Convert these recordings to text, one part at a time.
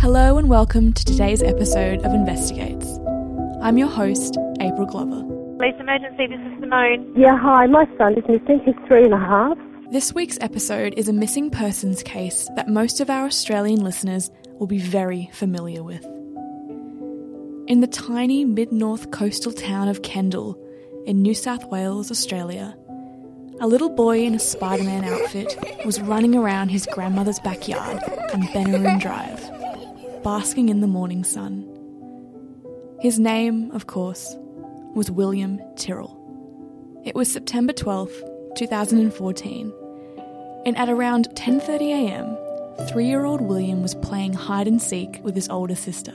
Hello and welcome to today's episode of Investigates. I'm your host, April Glover. Police emergency, this is Simone. Yeah, hi. My son is missing. He's three and a half. This week's episode is a missing persons case that most of our Australian listeners will be very familiar with. In the tiny mid north coastal town of Kendall, in New South Wales, Australia, a little boy in a Spider Man outfit was running around his grandmother's backyard on Benaroon Drive, basking in the morning sun. His name, of course, was William Tyrrell. It was September 12th, 2014, and at around 10:30 a.m., 3-year-old William was playing hide and seek with his older sister.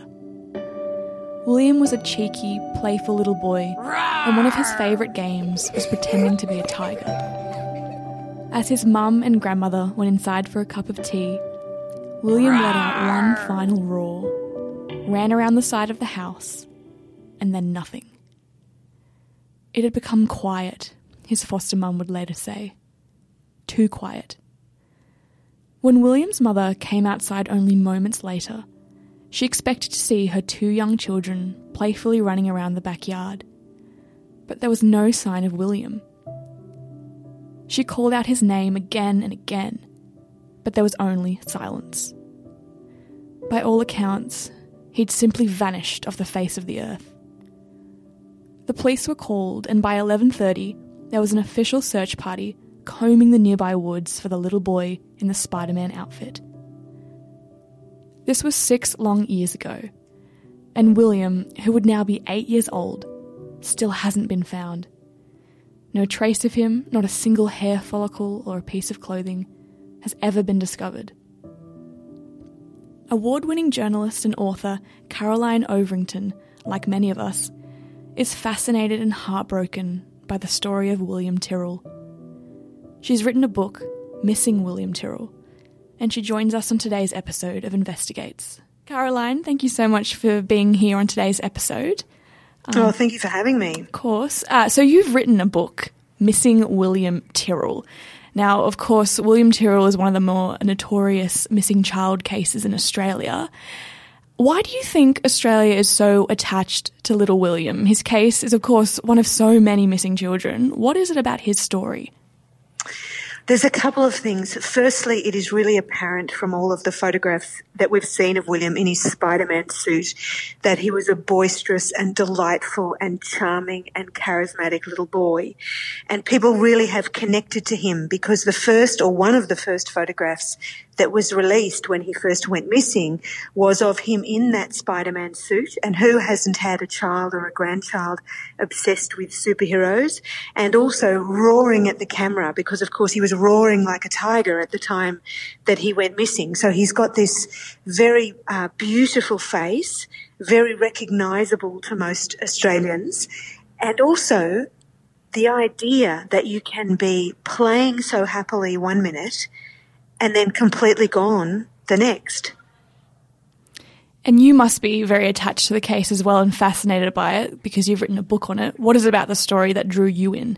William was a cheeky, playful little boy, and one of his favourite games was pretending to be a tiger. As his mum and grandmother went inside for a cup of tea, William let out one final roar, ran around the side of the house, and then nothing. It had become quiet, his foster mum would later say. Too quiet. When William's mother came outside only moments later, she expected to see her two young children playfully running around the backyard. But there was no sign of William. She called out his name again and again, but there was only silence. By all accounts, he'd simply vanished off the face of the earth. The police were called, and by 11:30, there was an official search party combing the nearby woods for the little boy in the Spider-Man outfit. This was six long years ago, and William, who would now be eight years old, still hasn't been found. No trace of him, not a single hair follicle or a piece of clothing, has ever been discovered. Award winning journalist and author Caroline Overington, like many of us, is fascinated and heartbroken by the story of William Tyrrell. She's written a book, Missing William Tyrrell, and she joins us on today's episode of Investigates. Caroline, thank you so much for being here on today's episode. oh, thank you for having me. Of course. Uh, so, you've written a book, Missing William Tyrrell. Now, of course, William Tyrrell is one of the more notorious missing child cases in Australia. Why do you think Australia is so attached to little William? His case is, of course, one of so many missing children. What is it about his story? There's a couple of things. Firstly, it is really apparent from all of the photographs that we've seen of William in his Spider-Man suit that he was a boisterous and delightful and charming and charismatic little boy. And people really have connected to him because the first or one of the first photographs that was released when he first went missing was of him in that Spider-Man suit. And who hasn't had a child or a grandchild obsessed with superheroes and also roaring at the camera because of course he was roaring like a tiger at the time that he went missing. So he's got this very uh, beautiful face, very recognizable to most Australians. And also the idea that you can be playing so happily one minute and then completely gone the next. And you must be very attached to the case as well and fascinated by it because you've written a book on it. What is it about the story that drew you in?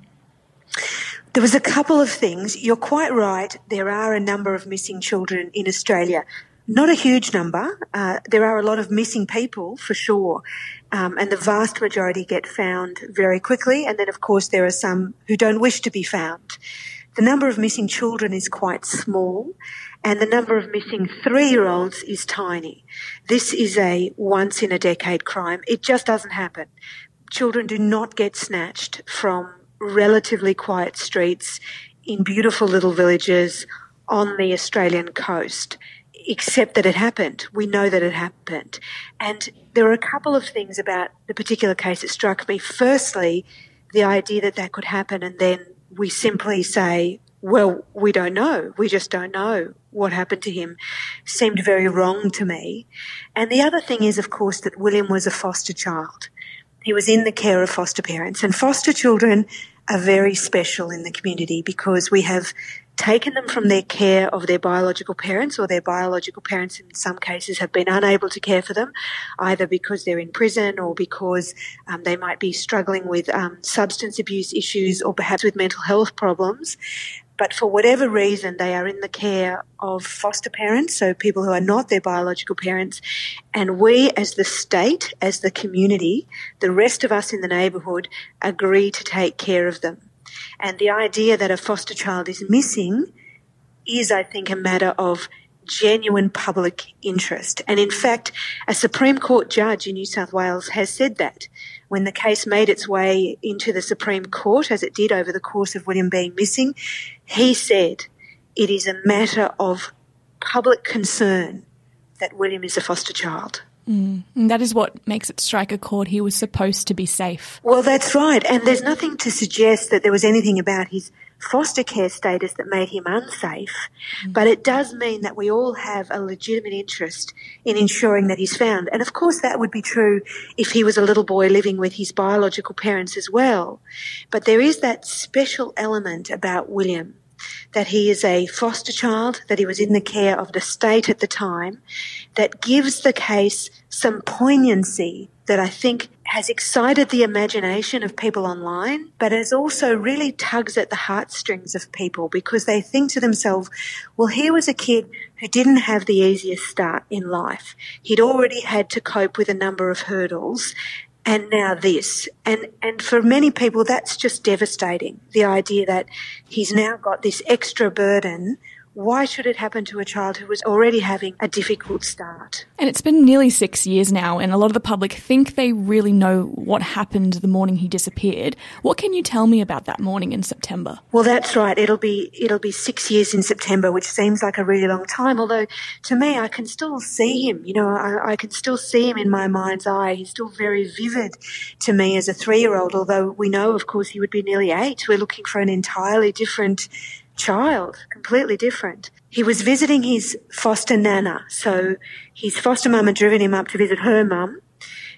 There was a couple of things. You're quite right. There are a number of missing children in Australia. Not a huge number. Uh, there are a lot of missing people for sure. Um, and the vast majority get found very quickly. And then, of course, there are some who don't wish to be found. The number of missing children is quite small and the number of missing three year olds is tiny. This is a once in a decade crime. It just doesn't happen. Children do not get snatched from relatively quiet streets in beautiful little villages on the Australian coast, except that it happened. We know that it happened. And there are a couple of things about the particular case that struck me. Firstly, the idea that that could happen and then we simply say, well, we don't know. We just don't know what happened to him. Seemed very wrong to me. And the other thing is, of course, that William was a foster child. He was in the care of foster parents and foster children are very special in the community because we have taken them from their care of their biological parents or their biological parents in some cases have been unable to care for them either because they're in prison or because um, they might be struggling with um, substance abuse issues or perhaps with mental health problems but for whatever reason, they are in the care of foster parents, so people who are not their biological parents. And we, as the state, as the community, the rest of us in the neighbourhood, agree to take care of them. And the idea that a foster child is missing is, I think, a matter of genuine public interest. And in fact, a Supreme Court judge in New South Wales has said that when the case made its way into the Supreme Court, as it did over the course of William being missing, he said it is a matter of public concern that William is a foster child. Mm. And that is what makes it strike a chord. He was supposed to be safe. Well, that's right. And there's nothing to suggest that there was anything about his foster care status that made him unsafe. Mm. But it does mean that we all have a legitimate interest in ensuring that he's found. And of course, that would be true if he was a little boy living with his biological parents as well. But there is that special element about William that he is a foster child, that he was in the care of the state at the time, that gives the case some poignancy that I think has excited the imagination of people online, but has also really tugs at the heartstrings of people because they think to themselves, well, here was a kid who didn't have the easiest start in life. He'd already had to cope with a number of hurdles and now this. And, and for many people, that's just devastating. The idea that he's now got this extra burden why should it happen to a child who was already having a difficult start? And it's been nearly six years now, and a lot of the public think they really know what happened the morning he disappeared. What can you tell me about that morning in September? Well, that's right. It'll be it'll be six years in September, which seems like a really long time. Although to me, I can still see him. You know, I, I can still see him in my mind's eye. He's still very vivid to me as a three-year-old. Although we know, of course, he would be nearly eight. We're looking for an entirely different child, completely different. He was visiting his foster nana, so his foster mum had driven him up to visit her mum,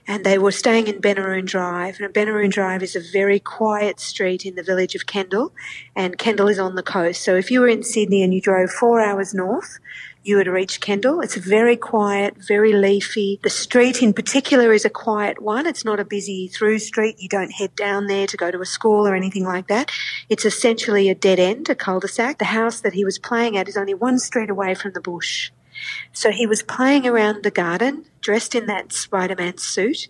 and they were staying in Benaroon Drive. And Benaroon Drive is a very quiet street in the village of Kendall, and Kendall is on the coast. So if you were in Sydney and you drove four hours north, you would reach Kendall. It's very quiet, very leafy. The street in particular is a quiet one. It's not a busy through street. You don't head down there to go to a school or anything like that. It's essentially a dead end, a cul-de-sac. The house that he was playing at is only one street away from the bush. So he was playing around the garden, dressed in that Spider-Man suit.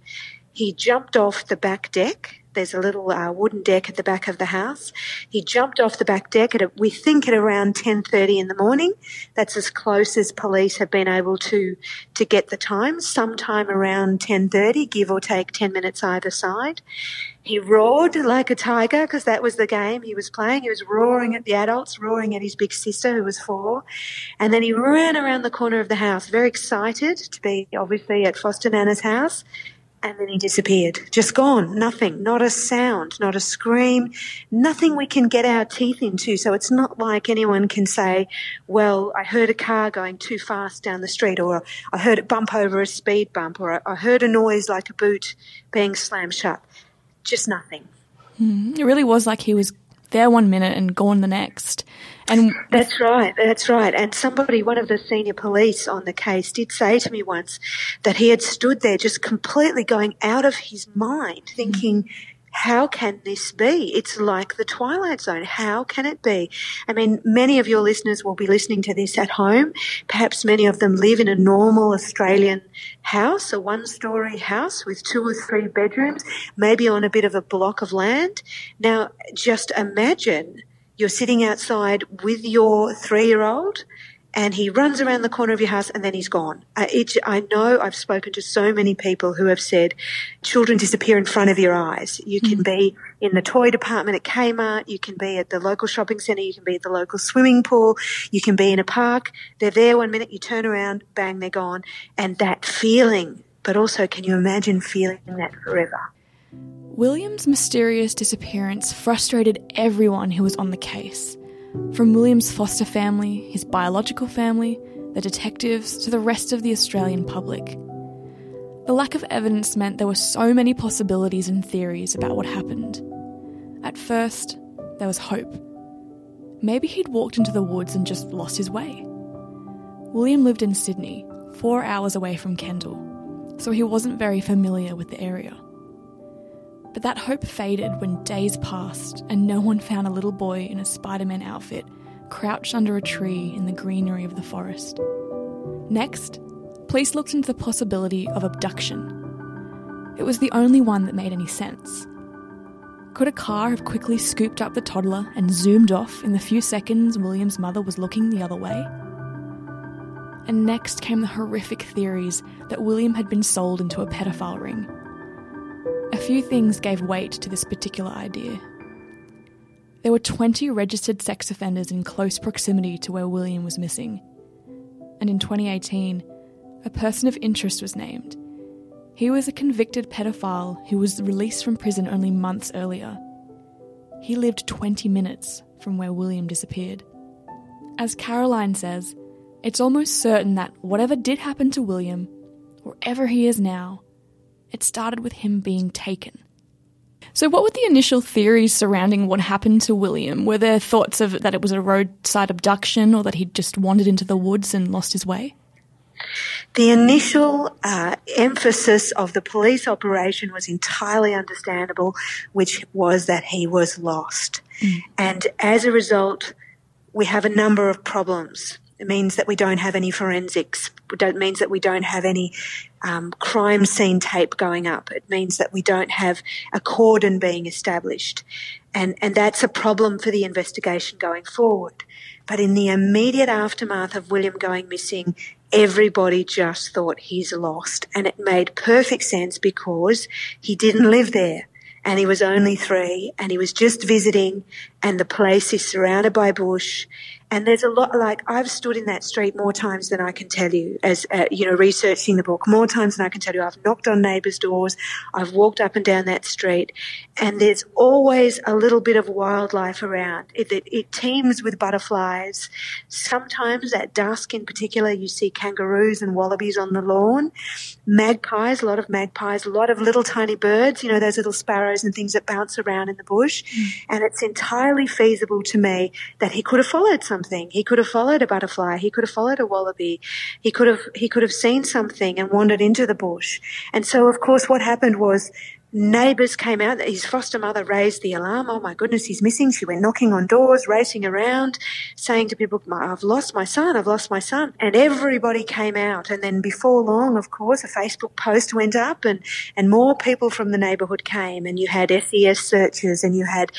He jumped off the back deck there's a little uh, wooden deck at the back of the house. He jumped off the back deck at, a, we think at around 10.30 in the morning. That's as close as police have been able to, to get the time. Sometime around 10.30, give or take 10 minutes either side. He roared like a tiger because that was the game he was playing. He was roaring at the adults, roaring at his big sister who was four. And then he ran around the corner of the house, very excited to be obviously at Foster Nana's house and then he disappeared. Just gone. Nothing. Not a sound. Not a scream. Nothing we can get our teeth into. So it's not like anyone can say, well, I heard a car going too fast down the street or I heard it bump over a speed bump or I heard a noise like a boot being slammed shut. Just nothing. Mm, it really was like he was there one minute and gone the next. And that's right, that's right. And somebody, one of the senior police on the case, did say to me once that he had stood there just completely going out of his mind, thinking, mm how can this be? It's like the Twilight Zone. How can it be? I mean, many of your listeners will be listening to this at home. Perhaps many of them live in a normal Australian house, a one story house with two or three bedrooms, maybe on a bit of a block of land. Now, just imagine you're sitting outside with your three year old and he runs around the corner of your house and then he's gone. Uh, it, I know I've spoken to so many people who have said children disappear in front of your eyes. You can mm-hmm. be in the toy department at Kmart, you can be at the local shopping centre, you can be at the local swimming pool, you can be in a park. They're there one minute, you turn around, bang, they're gone. And that feeling, but also can you imagine feeling that forever? William's mysterious disappearance frustrated everyone who was on the case. from William's foster family, his biological family, the detectives, to the rest of the Australian public. The lack of evidence meant there were so many possibilities and theories about what happened. At first, there was hope. Maybe he'd walked into the woods and just lost his way. William lived in Sydney, four hours away from Kendall, so he wasn't very familiar with the area. But that hope faded when days passed and no one found a little boy in a Spider Man outfit crouched under a tree in the greenery of the forest. Next, police looked into the possibility of abduction. It was the only one that made any sense. Could a car have quickly scooped up the toddler and zoomed off in the few seconds William's mother was looking the other way? And next came the horrific theories that William had been sold into a pedophile ring few things gave weight to this particular idea. There were 20 registered sex offenders in close proximity to where William was missing. And in 2018, a person of interest was named. He was a convicted pedophile who was released from prison only months earlier. He lived 20 minutes from where William disappeared. As Caroline says, it's almost certain that whatever did happen to William, wherever he is now, it started with him being taken. So, what were the initial theories surrounding what happened to William? Were there thoughts of that it was a roadside abduction or that he'd just wandered into the woods and lost his way? The initial uh, emphasis of the police operation was entirely understandable, which was that he was lost. Mm. And as a result, we have a number of problems. It means that we don't have any forensics. It means that we don't have any um, crime scene tape going up. It means that we don't have a cordon being established. And, and that's a problem for the investigation going forward. But in the immediate aftermath of William going missing, everybody just thought he's lost. And it made perfect sense because he didn't live there and he was only three and he was just visiting and the place is surrounded by bush and there's a lot, like, I've stood in that street more times than I can tell you as, uh, you know, researching the book, more times than I can tell you. I've knocked on neighbours' doors. I've walked up and down that street and there's always a little bit of wildlife around. It, it, it teems with butterflies. Sometimes at dusk in particular, you see kangaroos and wallabies on the lawn, magpies, a lot of magpies, a lot of little tiny birds, you know, those little sparrows and things that bounce around in the bush. Mm. And it's entirely feasible to me that he could have followed some something. He could have followed a butterfly. He could have followed a wallaby. He could have, he could have seen something and wandered into the bush. And so, of course, what happened was neighbours came out. His foster mother raised the alarm. Oh my goodness, he's missing. She went knocking on doors, racing around, saying to people, I've lost my son, I've lost my son. And everybody came out. And then before long, of course, a Facebook post went up and, and more people from the neighbourhood came. And you had SES searchers and you had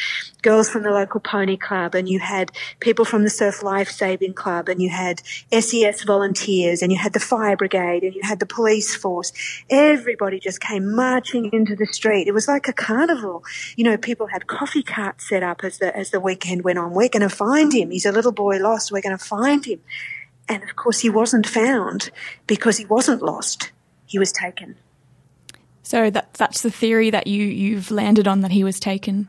girls from the local pony club and you had people from the surf life saving club and you had SES volunteers and you had the fire brigade and you had the police force. Everybody just came marching into the street. It was like a carnival. You know, people had coffee carts set up as the, as the weekend went on. We're going to find him. He's a little boy lost. We're going to find him. And of course he wasn't found because he wasn't lost. He was taken. So that, that's the theory that you, you've landed on that he was taken.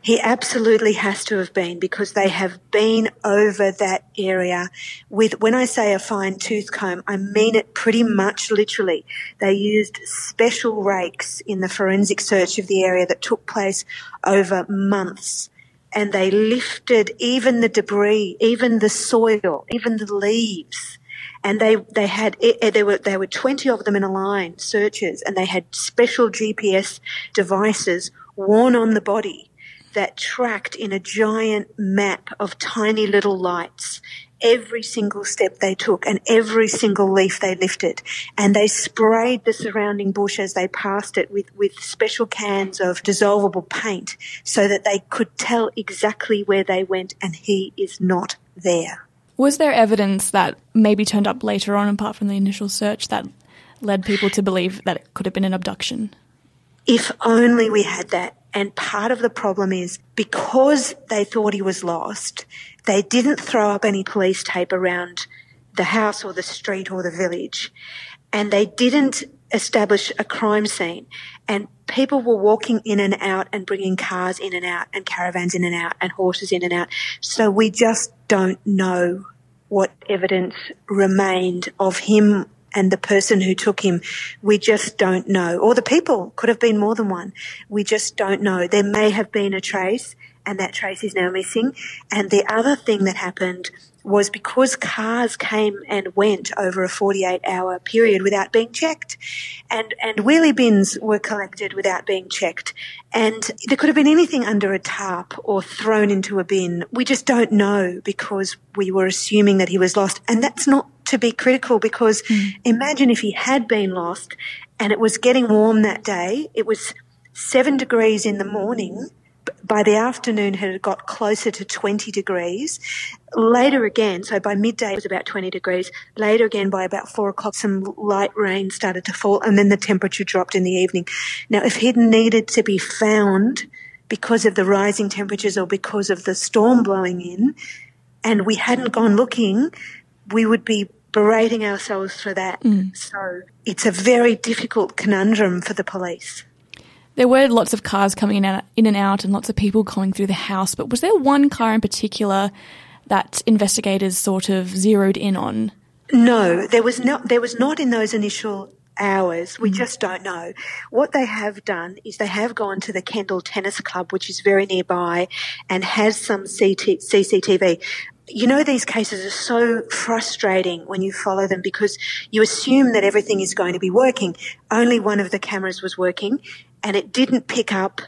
He absolutely has to have been because they have been over that area with, when I say a fine tooth comb, I mean it pretty much literally. They used special rakes in the forensic search of the area that took place over months. And they lifted even the debris, even the soil, even the leaves and they they had eh, eh, there were there were 20 of them in a line searchers and they had special GPS devices worn on the body that tracked in a giant map of tiny little lights every single step they took and every single leaf they lifted. And they sprayed the surrounding bush as they passed it with, with special cans of dissolvable paint so that they could tell exactly where they went and he is not there. Was there evidence that maybe turned up later on apart from the initial search that led people to believe that it could have been an abduction? If only we had that. And part of the problem is because they thought he was lost, they didn't throw up any police tape around the house or the street or the village. And they didn't establish a crime scene. And people were walking in and out and bringing cars in and out and caravans in and out and horses in and out. So we just don't know what evidence remained of him and the person who took him. We just don't know. Or the people could have been more than one. We just don't know. There may have been a trace and that trace is now missing. And the other thing that happened was because cars came and went over a 48 hour period without being checked. And, and wheelie bins were collected without being checked. And there could have been anything under a tarp or thrown into a bin. We just don't know because we were assuming that he was lost. And that's not to be critical because mm. imagine if he had been lost and it was getting warm that day. It was seven degrees in the morning by the afternoon it had got closer to 20 degrees. Later again, so by midday it was about 20 degrees. Later again, by about four o'clock, some light rain started to fall and then the temperature dropped in the evening. Now, if he'd needed to be found because of the rising temperatures or because of the storm blowing in and we hadn't gone looking, we would be berating ourselves for that. Mm. So it's a very difficult conundrum for the police. There were lots of cars coming in and, in and out and lots of people going through the house, but was there one car in particular that investigators sort of zeroed in on? No, there was not. There was not in those initial hours. We mm. just don't know. What they have done is they have gone to the Kendall Tennis Club, which is very nearby, and has some CT, CCTV. You know, these cases are so frustrating when you follow them because you assume that everything is going to be working. Only one of the cameras was working and it didn't pick up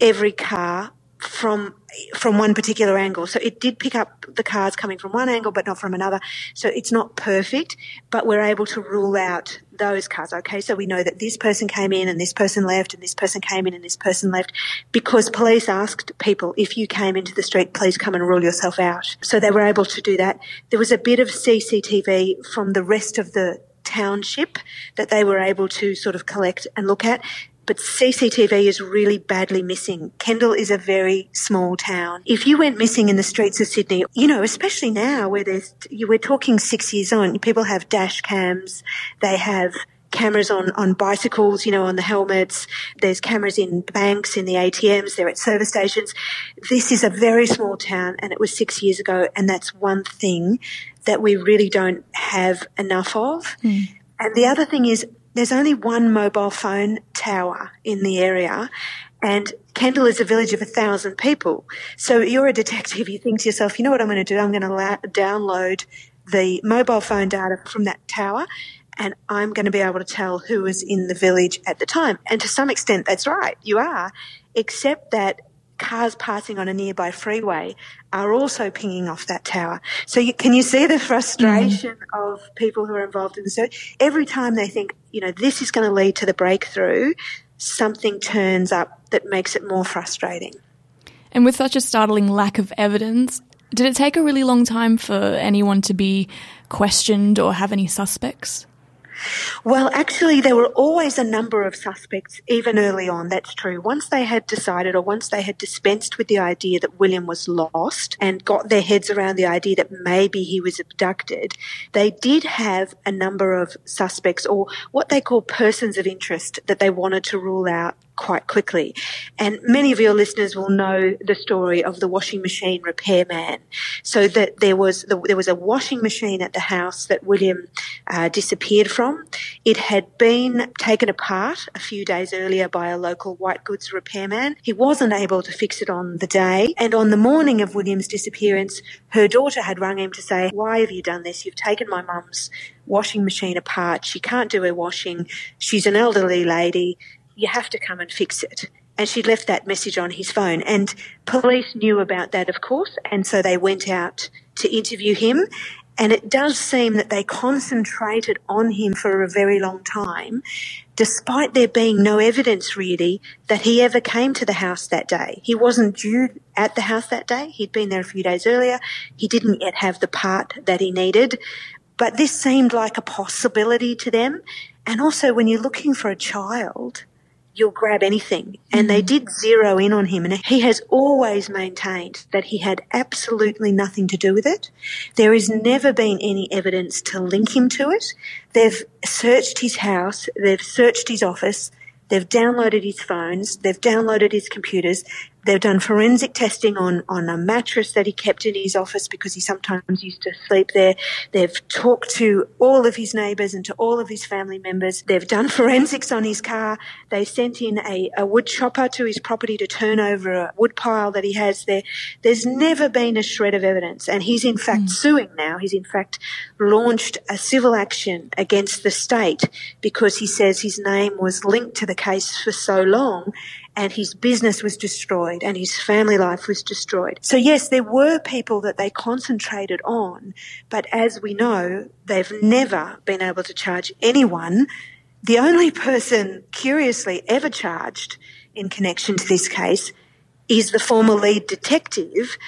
every car from from one particular angle. So it did pick up the cars coming from one angle, but not from another. So it's not perfect, but we're able to rule out those cars. Okay, so we know that this person came in and this person left, and this person came in and this person left, because police asked people if you came into the street, please come and rule yourself out. So they were able to do that. There was a bit of CCTV from the rest of the township that they were able to sort of collect and look at but CCTV is really badly missing. Kendall is a very small town. If you went missing in the streets of Sydney, you know, especially now where there's, we're talking six years on, people have dash cams, they have cameras on, on bicycles, you know, on the helmets. There's cameras in banks, in the ATMs, they're at service stations. This is a very small town and it was six years ago and that's one thing that we really don't have enough of. Mm. And the other thing is there's only one mobile phone tower in the area and Kendall is a village of a thousand people. So you're a detective, you think to yourself, you know what I'm going to do? I'm going to la- download the mobile phone data from that tower and I'm going to be able to tell who was in the village at the time. And to some extent, that's right. You are. Except that cars passing on a nearby freeway are also pinging off that tower. So you, can you see the frustration mm. of people who are involved in the search? Every time they think, you know, this is going to lead to the breakthrough, something turns up that makes it more frustrating. And with such a startling lack of evidence, did it take a really long time for anyone to be questioned or have any suspects? Well, actually, there were always a number of suspects, even early on. That's true. Once they had decided or once they had dispensed with the idea that William was lost and got their heads around the idea that maybe he was abducted, they did have a number of suspects or what they call persons of interest that they wanted to rule out quite quickly. And many of your listeners will know the story of the washing machine repairman. So that there was the, there was a washing machine at the house that William uh, disappeared from. It had been taken apart a few days earlier by a local white goods repairman. He wasn't able to fix it on the day, and on the morning of William's disappearance, her daughter had rung him to say, "Why have you done this? You've taken my mum's." washing machine apart. She can't do her washing. She's an elderly lady you have to come and fix it. And she left that message on his phone. And police knew about that, of course, and so they went out to interview him. And it does seem that they concentrated on him for a very long time, despite there being no evidence really that he ever came to the house that day. He wasn't due at the house that day. He'd been there a few days earlier. He didn't yet have the part that he needed. But this seemed like a possibility to them. And also when you're looking for a child, you'll grab anything. And they mm-hmm. did zero in on him. And he has always maintained that he had absolutely nothing to do with it. There has never been any evidence to link him to it. They've searched his house. They've searched his office. They've downloaded his phones. They've downloaded his computers. They've done forensic testing on, on a mattress that he kept in his office because he sometimes used to sleep there. They've talked to all of his neighbours and to all of his family members. They've done forensics on his car. They sent in a, a wood chopper to his property to turn over a wood pile that he has there. There's never been a shred of evidence. And he's in fact mm. suing now. He's in fact launched a civil action against the state because he says his name was linked to the case for so long and his business was destroyed and his family life was destroyed. So yes, there were people that they concentrated on, but as we know, they've never been able to charge anyone. The only person curiously ever charged in connection to this case is the former lead detective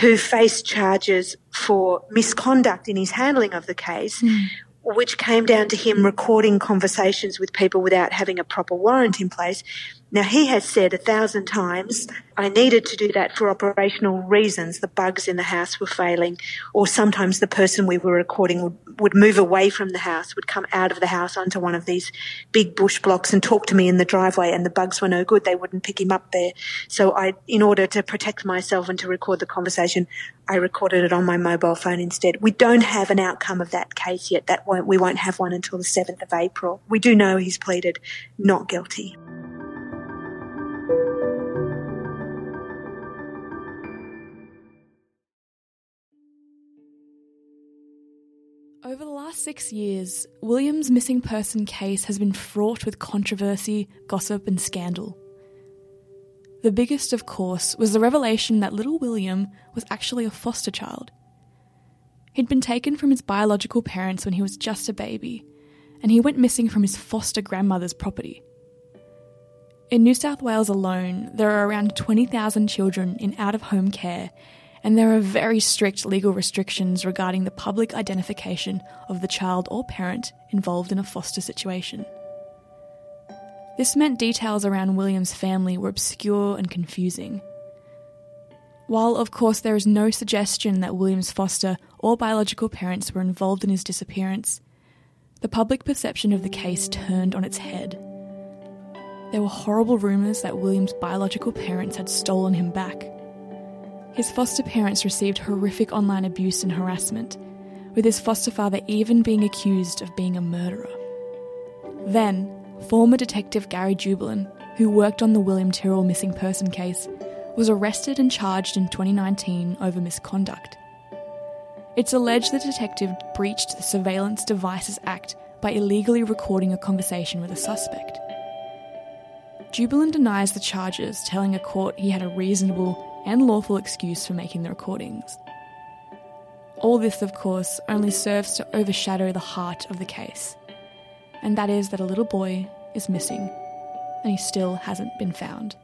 who faced charges for misconduct in his handling of the case, mm which came down to him recording conversations with people without having a proper warrant in place. Now, he has said a thousand times, I needed to do that for operational reasons. The bugs in the house were failing, or sometimes the person we were recording would, would move away from the house, would come out of the house onto one of these big bush blocks and talk to me in the driveway, and the bugs were no good. They wouldn't pick him up there. So I, in order to protect myself and to record the conversation, I recorded it on my mobile phone instead. We don't have an outcome of that case yet. That won't, we won't have one until the 7th of April. We do know he's pleaded not guilty. Over the last six years, William's missing person case has been fraught with controversy, gossip, and scandal. The biggest, of course, was the revelation that little William was actually a foster child. He'd been taken from his biological parents when he was just a baby, and he went missing from his foster grandmother's property. In New South Wales alone, there are around 20,000 children in out of home care and there are very strict legal restrictions regarding the public identification of the child or parent involved in a foster situation. This meant details around William's family were obscure and confusing. While, of course, there is no suggestion that William's foster or biological parents were involved in his disappearance, the public perception of the case turned on its head. There were horrible rumours that William's biological parents had stolen him back his foster parents received horrific online abuse and harassment, with his foster father even being accused of being a murderer. Then, former detective Gary Jubelin, who worked on the William Tyrrell missing person case, was arrested and charged in 2019 over misconduct. It's alleged the detective breached the Surveillance Devices Act by illegally recording a conversation with a suspect. Jubelin denies the charges, telling a court he had a reasonable and lawful excuse for making the recordings. All this, of course, only serves to overshadow the heart of the case, and that is that a little boy is missing, and he still hasn't been found.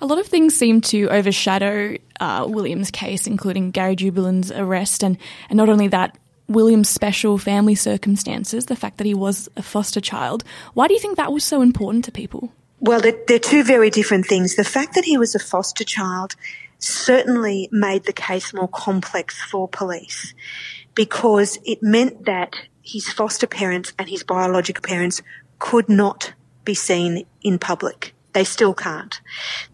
A lot of things seem to overshadow uh, William's case, including Gary Jubelin's arrest, and, and not only that, William's special family circumstances, the fact that he was a foster child. Why do you think that was so important to people? Well, they're, they're, two very different things. The fact that he was a foster child certainly made the case more complex for police because it meant that his foster parents and his biological parents could not be seen in public. They still can't.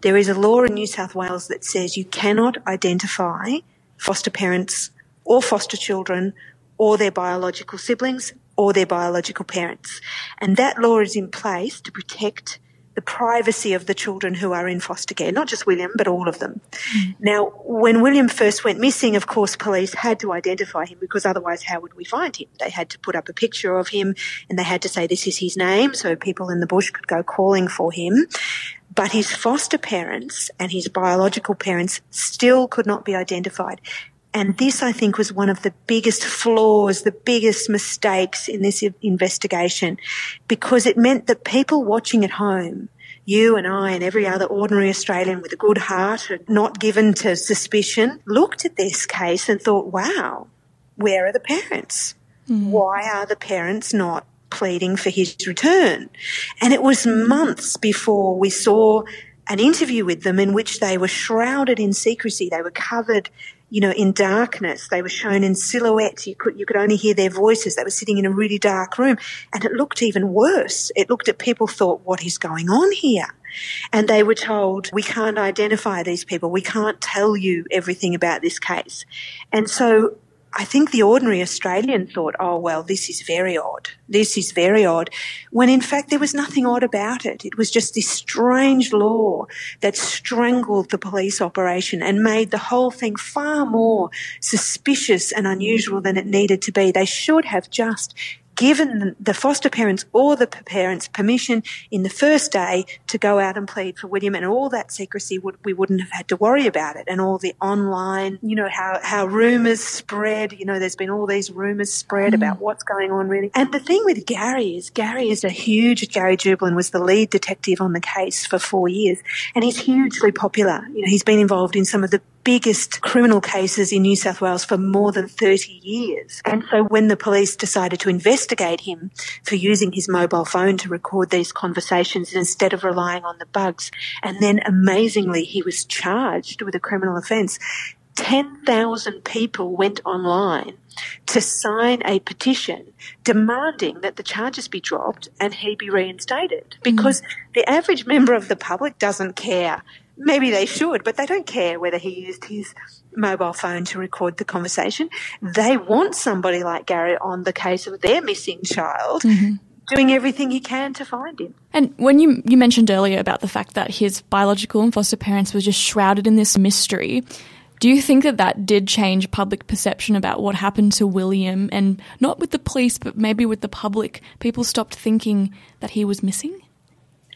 There is a law in New South Wales that says you cannot identify foster parents or foster children or their biological siblings or their biological parents. And that law is in place to protect the privacy of the children who are in foster care, not just William, but all of them. Mm. Now, when William first went missing, of course, police had to identify him because otherwise, how would we find him? They had to put up a picture of him and they had to say this is his name so people in the bush could go calling for him. But his foster parents and his biological parents still could not be identified. And this, I think, was one of the biggest flaws, the biggest mistakes in this investigation, because it meant that people watching at home, you and I and every other ordinary Australian with a good heart, not given to suspicion, looked at this case and thought, wow, where are the parents? Mm. Why are the parents not pleading for his return. And it was months before we saw an interview with them in which they were shrouded in secrecy. They were covered, you know, in darkness. They were shown in silhouette. You could, you could only hear their voices. They were sitting in a really dark room and it looked even worse. It looked at people thought, what is going on here? And they were told, we can't identify these people. We can't tell you everything about this case. And so I think the ordinary Australian thought, oh, well, this is very odd. This is very odd. When in fact there was nothing odd about it. It was just this strange law that strangled the police operation and made the whole thing far more suspicious and unusual than it needed to be. They should have just given the foster parents or the parents permission in the first day to go out and plead for William and all that secrecy would, we wouldn't have had to worry about it and all the online, you know, how, how rumors spread, you know, there's been all these rumors spread mm. about what's going on really. And the thing with Gary is Gary is a huge, Gary Jubelin was the lead detective on the case for four years and he's hugely popular. You know, he's been involved in some of the biggest criminal cases in New South Wales for more than 30 years. And so when the police decided to investigate him for using his mobile phone to record these conversations instead of relying on the bugs, and then amazingly he was charged with a criminal offence, 10,000 people went online to sign a petition demanding that the charges be dropped and he be reinstated because mm. the average member of the public doesn't care maybe they should, but they don't care whether he used his mobile phone to record the conversation. They want somebody like Gary on the case of their missing child. Mm-hmm. Doing everything he can to find him. And when you you mentioned earlier about the fact that his biological and foster parents were just shrouded in this mystery, do you think that that did change public perception about what happened to William and not with the police, but maybe with the public? People stopped thinking that he was missing?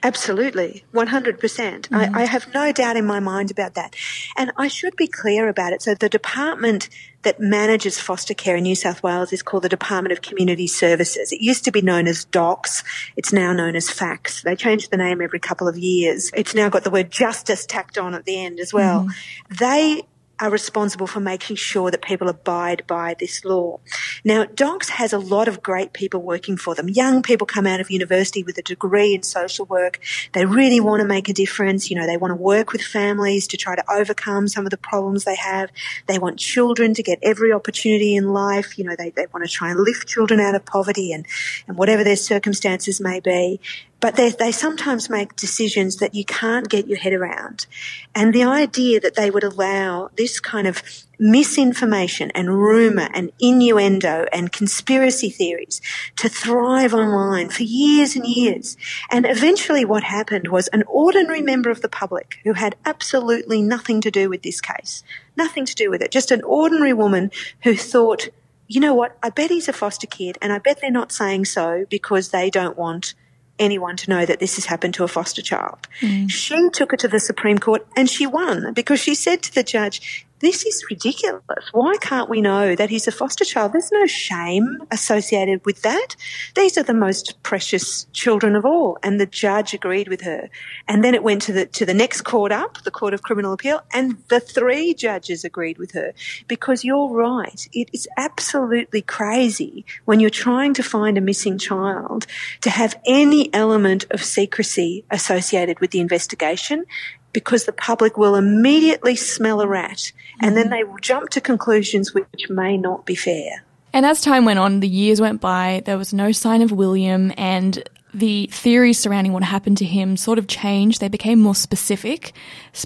Absolutely, 100%. percent mm hmm I, I, have no doubt in my mind about that. And I should be clear about it. So the department that manages foster care in New South Wales is called the Department of Community Services. It used to be known as DOCS. It's now known as FACS. They change the name every couple of years. It's now got the word justice tacked on at the end as well. mm They are responsible for making sure that people abide by this law. Now, DOCS has a lot of great people working for them. Young people come out of university with a degree in social work. They really want to make a difference. You know, they want to work with families to try to overcome some of the problems they have. They want children to get every opportunity in life. You know, they, they want to try and lift children out of poverty and, and whatever their circumstances may be but they, they sometimes make decisions that you can't get your head around. And the idea that they would allow this kind of misinformation and rumor and innuendo and conspiracy theories to thrive online for years and years. And eventually what happened was an ordinary member of the public who had absolutely nothing to do with this case, nothing to do with it, just an ordinary woman who thought, you know what, I bet he's a foster kid and I bet they're not saying so because they don't want anyone to know that this has happened to a foster child. Mm. She took it to the Supreme Court and she won because she said to the judge, this is ridiculous. Why can't we know that he's a foster child? There's no shame associated with that. These are the most precious children of all. And the judge agreed with her. And then it went to the, to the next court up, the Court of Criminal Appeal, and the three judges agreed with her. Because you're right. It is absolutely crazy when you're trying to find a missing child to have any element of secrecy associated with the investigation because the public will immediately smell a rat and then mm-hmm. they will jump to conclusions which may not be fair. And as time went on, the years went by, there was no sign of William, and the theories surrounding what happened to him sort of changed. They became more specific,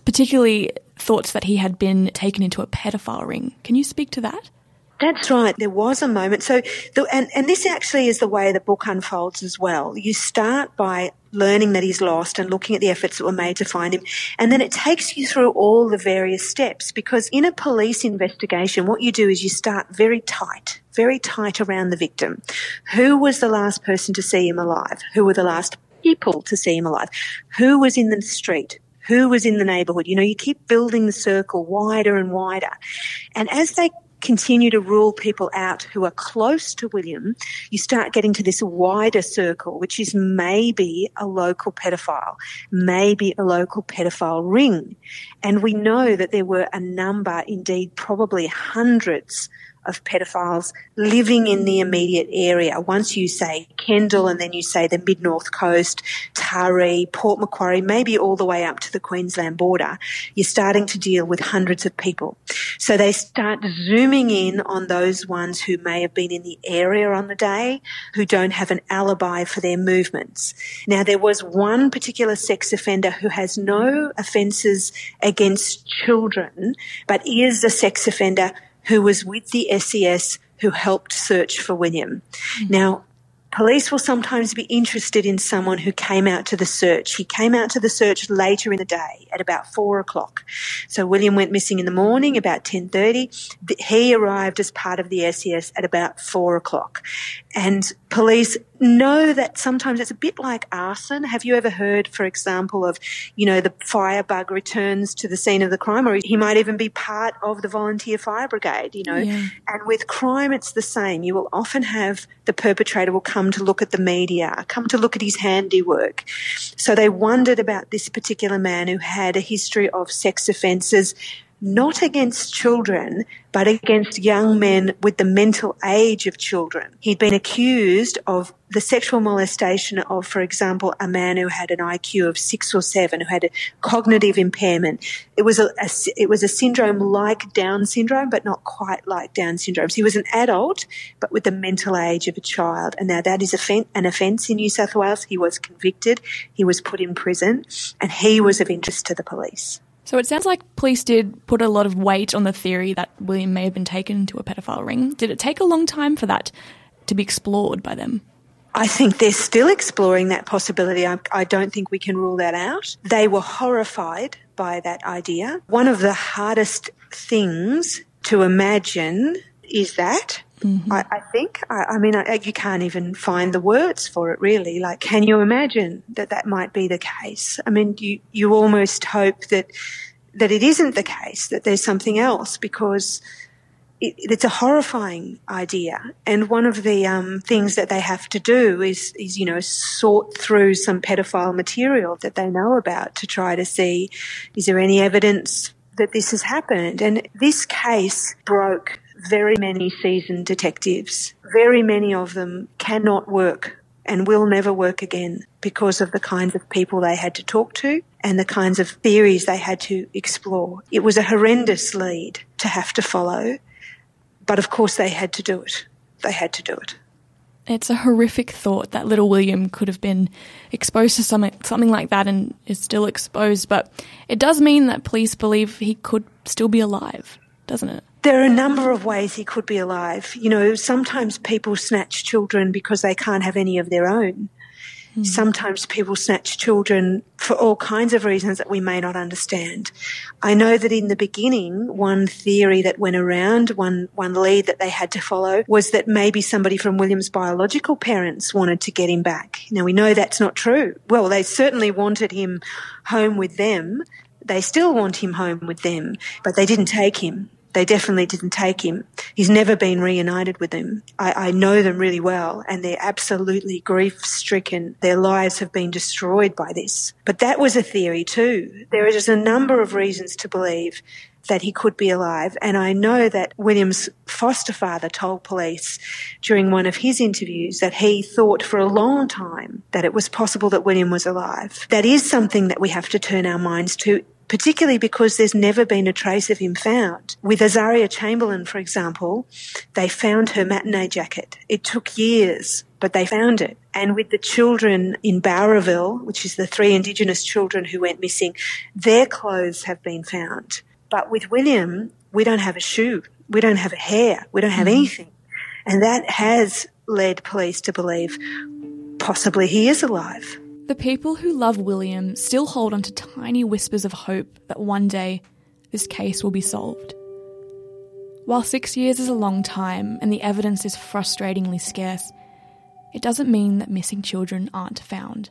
particularly thoughts that he had been taken into a pedophile ring. Can you speak to that? That's right. There was a moment. So, the, and, and this actually is the way the book unfolds as well. You start by learning that he's lost and looking at the efforts that were made to find him. And then it takes you through all the various steps because in a police investigation, what you do is you start very tight, very tight around the victim. Who was the last person to see him alive? Who were the last people to see him alive? Who was in the street? Who was in the neighborhood? You know, you keep building the circle wider and wider. And as they continue to rule people out who are close to William, you start getting to this wider circle, which is maybe a local pedophile, maybe a local pedophile ring. And we know that there were a number, indeed probably hundreds of pedophiles living in the immediate area. Once you say Kendall and then you say the mid north coast, Taree, Port Macquarie, maybe all the way up to the Queensland border, you're starting to deal with hundreds of people. So they start zooming in on those ones who may have been in the area on the day, who don't have an alibi for their movements. Now there was one particular sex offender who has no offences against children, but is a sex offender who was with the SES who helped search for William. Mm-hmm. Now, Police will sometimes be interested in someone who came out to the search. He came out to the search later in the day at about four o'clock. So William went missing in the morning about 10.30. He arrived as part of the SES at about four o'clock. And police know that sometimes it's a bit like arson. Have you ever heard, for example, of, you know, the firebug returns to the scene of the crime, or he might even be part of the volunteer fire brigade, you know? Yeah. And with crime, it's the same. You will often have the perpetrator will come to look at the media, come to look at his handiwork. So they wondered about this particular man who had a history of sex offences, not against children, but against young men with the mental age of children. He'd been accused of the sexual molestation of, for example, a man who had an IQ of six or seven, who had a cognitive impairment. It was a, a it was a syndrome like Down syndrome, but not quite like Down syndrome. So he was an adult, but with the mental age of a child. And now that is an offence in New South Wales. He was convicted. He was put in prison and he was of interest to the police. So it sounds like police did put a lot of weight on the theory that William may have been taken into a pedophile ring. Did it take a long time for that to be explored by them? I think they're still exploring that possibility. I, I, don't think we can rule that out. They were horrified by that idea. One of the hardest things to imagine is that Mm-hmm. I, I, think. I, I mean, I, you can't even find the words for it, really. Like, can you imagine that that might be the case? I mean, you you almost hope that that it isn't the case, that there's something else, because it, it's a horrifying idea. And one of the um, things that they have to do is, is, you know, sort through some pedophile material that they know about to try to see is there any evidence that this has happened. And this case broke very many seasoned detectives. Very many of them cannot work and will never work again because of the kinds of people they had to talk to and the kinds of theories they had to explore. It was a horrendous lead to have to follow, but of course they had to do it. They had to do it. It's a horrific thought that little William could have been exposed to something, something like that and is still exposed, but it does mean that police believe he could still be alive, doesn't it? There are a number of ways he could be alive. You know, sometimes people snatch children because they can't have any of their own. Mm. Sometimes people snatch children for all kinds of reasons that we may not understand. I know that in the beginning, one theory that went around, one, one lead that they had to follow was that maybe somebody from William's biological parents wanted to get him back. Now we know that's not true. Well, they certainly wanted him home with them. They still want him home with them, but they didn't take him. They definitely didn't take him. He's never been reunited with them. I, I know them really well and they're absolutely grief stricken. Their lives have been destroyed by this. But that was a theory too. There is a number of reasons to believe that he could be alive. And I know that William's foster father told police during one of his interviews that he thought for a long time that it was possible that William was alive. That is something that we have to turn our minds to particularly because there's never been a trace of him found. With Azaria Chamberlain, for example, they found her matinee jacket. It took years, but they found it. And with the children in Bowraville, which is the three Indigenous children who went missing, their clothes have been found. But with William, we don't have a shoe. We don't have a hair. We don't have mm-hmm. anything. And that has led police to believe possibly he is alive. The people who love William still hold on to tiny whispers of hope that one day this case will be solved. While six years is a long time and the evidence is frustratingly scarce, it doesn't mean that missing children aren't found.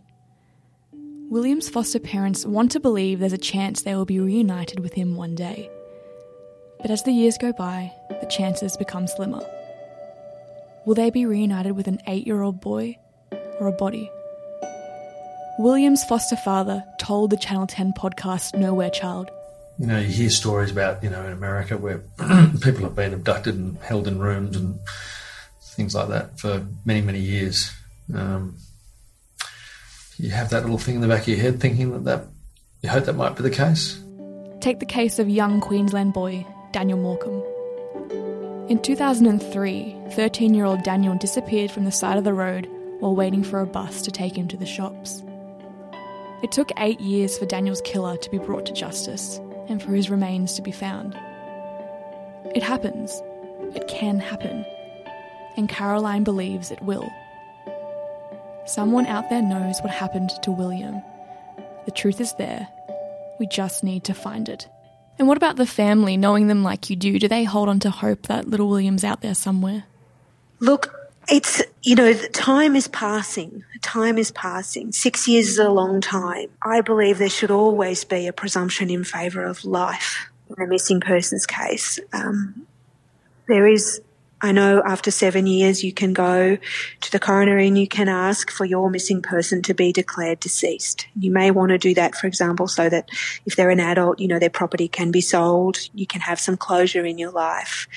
William's foster parents want to believe there's a chance they will be reunited with him one day. But as the years go by, the chances become slimmer. Will they be reunited with an eight year old boy or a body? William's foster father told the Channel 10 podcast Nowhere Child you know, you hear stories about, you know, in America where people have been abducted and held in rooms and things like that for many, many years. Um, you have that little thing in the back of your head thinking that, that you hope that might be the case. Take the case of young Queensland boy Daniel Morcombe. In 2003, 13 year old Daniel disappeared from the side of the road while waiting for a bus to take him to the shops. It took eight years for Daniel's killer to be brought to justice and for his remains to be found. It happens. It can happen. And Caroline believes it will. Someone out there knows what happened to William. The truth is there. We just need to find it. And what about the family, knowing them like you do? Do they hold on to hope that little William's out there somewhere? Look, it's, you know, time is passing. Time is passing. Six years is a long time. I believe there should always be a presumption in favour of life in a missing persons case. Um, there is I know after seven years you can go to the coroner and you can ask for your missing person to be declared deceased. You may want to do that, for example, so that if they're an adult, you know, their property can be sold. You can have some closure in your life.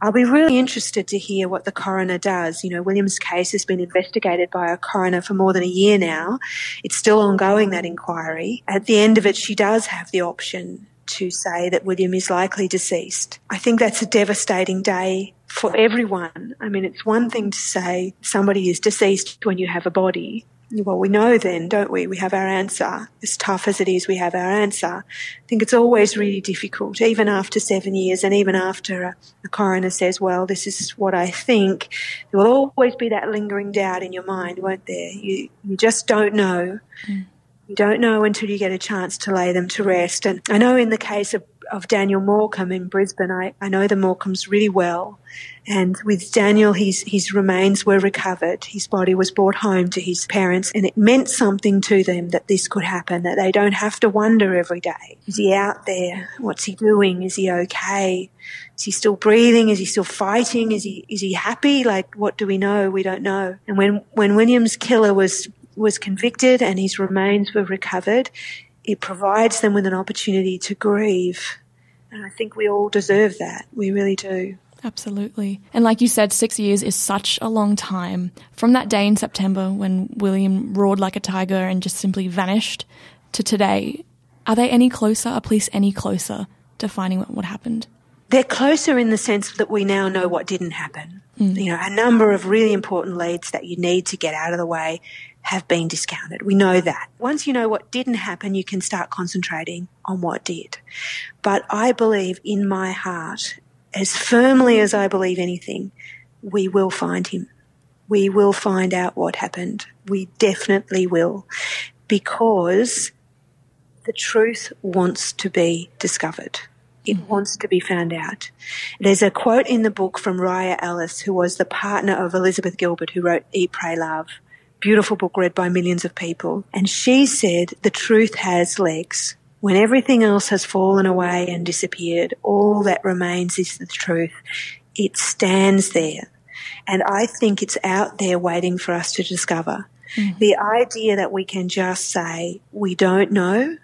I'll be really interested to hear what the coroner does. You know, William's case has been investigated by a coroner for more than a year now. It's still ongoing, that inquiry. At the end of it, she does have the option to say that William is likely deceased. I think that's a devastating day for everyone. I mean, it's one thing to say somebody is deceased when you have a body. Well, we know then, don't we? We have our answer. As tough as it is, we have our answer. I think it's always really difficult, even after seven years and even after a, a coroner says, well, this is what I think. There will always be that lingering doubt in your mind, won't there? You, you just don't know. Mm. You don't know until you get a chance to lay them to rest. And I know in the case of, of Daniel Morcombe in Brisbane, I, I know the Morcombes really well. And with Daniel, his, his remains were recovered. His body was brought home to his parents and it meant something to them that this could happen, that they don't have to wonder every day. Is he out there? What's he doing? Is he okay? Is he still breathing? Is he still fighting? Is he, is he happy? Like, what do we know? We don't know. And when, when William's killer was was convicted and his remains were recovered, it provides them with an opportunity to grieve. And I think we all deserve that. We really do. Absolutely. And like you said, six years is such a long time. From that day in September when William roared like a tiger and just simply vanished to today, are they any closer? Are police any closer to finding what, what happened? They're closer in the sense that we now know what didn't happen. Mm. You know, a number of really important leads that you need to get out of the way have been discounted. We know that. Once you know what didn't happen, you can start concentrating on what did. But I believe in my heart, as firmly as I believe anything, we will find him. We will find out what happened. We definitely will. Because the truth wants to be discovered. It mm-hmm. wants to be found out. There's a quote in the book from Rayya Elias, who was the partner of Elizabeth Gilbert, who wrote Eat, Pray, Love beautiful book read by millions of people. And she said, the truth has legs. When everything else has fallen away and disappeared, all that remains is the truth. It stands there. And I think it's out there waiting for us to discover. Mm-hmm. The idea that we can just say, we don't know,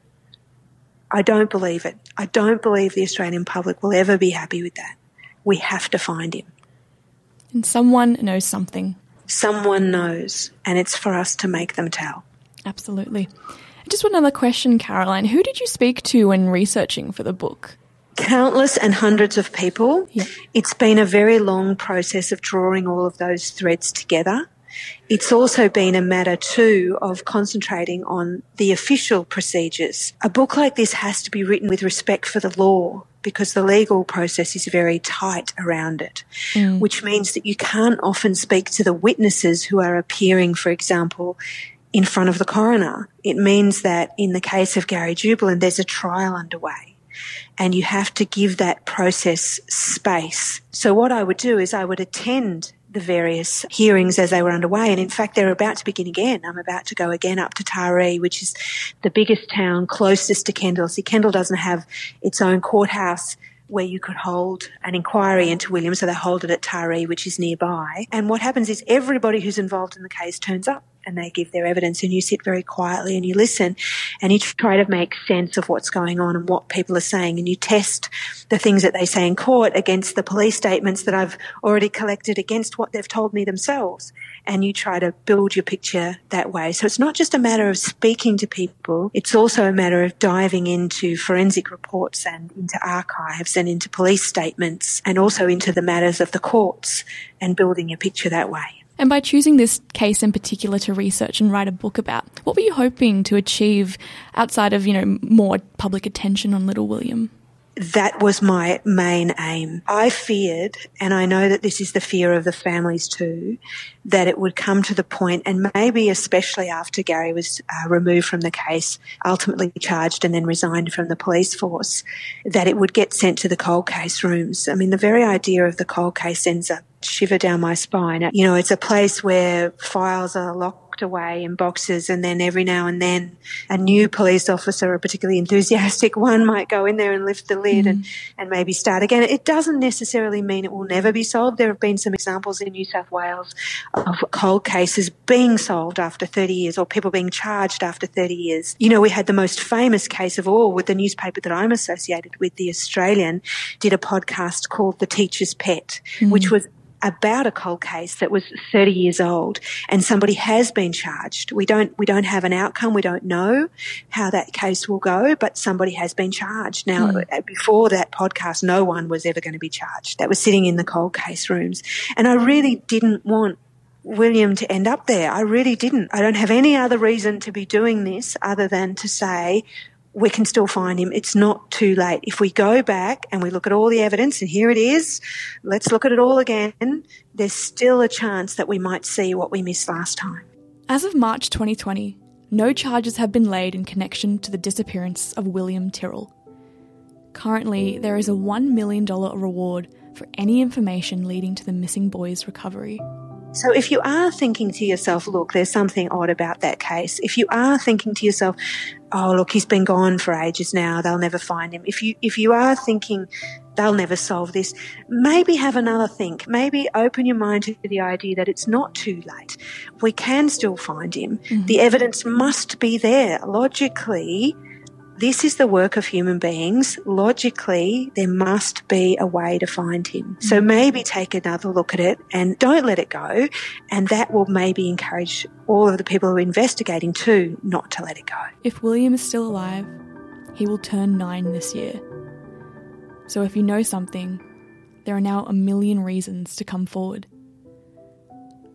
I don't believe it. I don't believe the Australian public will ever be happy with that. We have to find him. And someone knows something someone knows, and it's for us to make them tell. Absolutely. Just one other question, Caroline. Who did you speak to when researching for the book? Countless and hundreds of people. Yeah. It's been a very long process of drawing all of those threads together. It's also been a matter too of concentrating on the official procedures. A book like this has to be written with respect for the law because the legal process is very tight around it, mm. which means that you can't often speak to the witnesses who are appearing, for example, in front of the coroner. It means that in the case of Gary Jubelin, there's a trial underway and you have to give that process space. So what I would do is I would attend the various hearings as they were underway. And in fact, they're about to begin again. I'm about to go again up to Taree, which is the biggest town closest to Kendall. See, Kendall doesn't have its own courthouse where you could hold an inquiry into William, so they hold it at Taree, which is nearby. And what happens is everybody who's involved in the case turns up. And they give their evidence and you sit very quietly and you listen and you try to make sense of what's going on and what people are saying and you test the things that they say in court against the police statements that I've already collected against what they've told me themselves and you try to build your picture that way. So it's not just a matter of speaking to people, it's also a matter of diving into forensic reports and into archives and into police statements and also into the matters of the courts and building your picture that way. And by choosing this case in particular to research and write a book about, what were you hoping to achieve outside of, you know, more public attention on Little William? That was my main aim. I feared, and I know that this is the fear of the families too, that it would come to the point, and maybe especially after Gary was uh, removed from the case, ultimately charged and then resigned from the police force, that it would get sent to the cold case rooms. I mean, the very idea of the cold case sends a shiver down my spine. You know, it's a place where files are locked locked away in boxes and then every now and then a new police officer, a particularly enthusiastic one, might go in there and lift the lid mm. and, and maybe start again. It doesn't necessarily mean it will never be solved. There have been some examples in New South Wales of cold cases being solved after 30 years or people being charged after 30 years. You know, we had the most famous case of all with the newspaper that I'm associated with, The Australian, did a podcast called The Teacher's Pet, mm. which was about a cold case that was 30 years old and somebody has been charged. We don't, we don't have an outcome. We don't know how that case will go, but somebody has been charged. Now, mm. before that podcast, no one was ever going to be charged. That was sitting in the cold case rooms. And I really didn't want William to end up there. I really didn't. I don't have any other reason to be doing this other than to say we can still find him. It's not too late. If we go back and we look at all the evidence, and here it is, let's look at it all again, there's still a chance that we might see what we missed last time. As of March 2020, no charges have been laid in connection to the disappearance of William Tyrrell. Currently, there is a $1 million reward for any information leading to the missing boy's recovery. So if you are thinking to yourself, look, there's something odd about that case, if you are thinking to yourself, oh, look, he's been gone for ages now, they'll never find him. If you, if you are thinking they'll never solve this, maybe have another think. Maybe open your mind to the idea that it's not too late. We can still find him. Mm-hmm. The evidence must be there. Logically, this is the work of human beings. Logically, there must be a way to find him. So maybe take another look at it and don't let it go. And that will maybe encourage all of the people who are investigating too not to let it go. If William is still alive, he will turn nine this year. So if you know something, there are now a million reasons to come forward.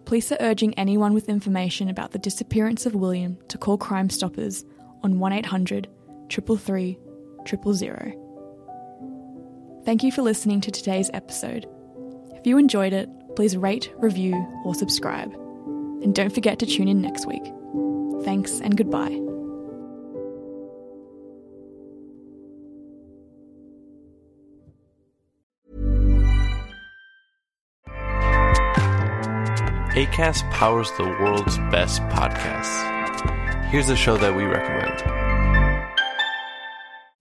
Police are urging anyone with information about the disappearance of William to call Crime Stoppers on 1 800 triple three triple zero. Thank you for listening to today's episode. If you enjoyed it, please rate, review, or subscribe. And don't forget to tune in next week. Thanks and goodbye. ACAST powers the world's best podcasts. Here's a show that we recommend.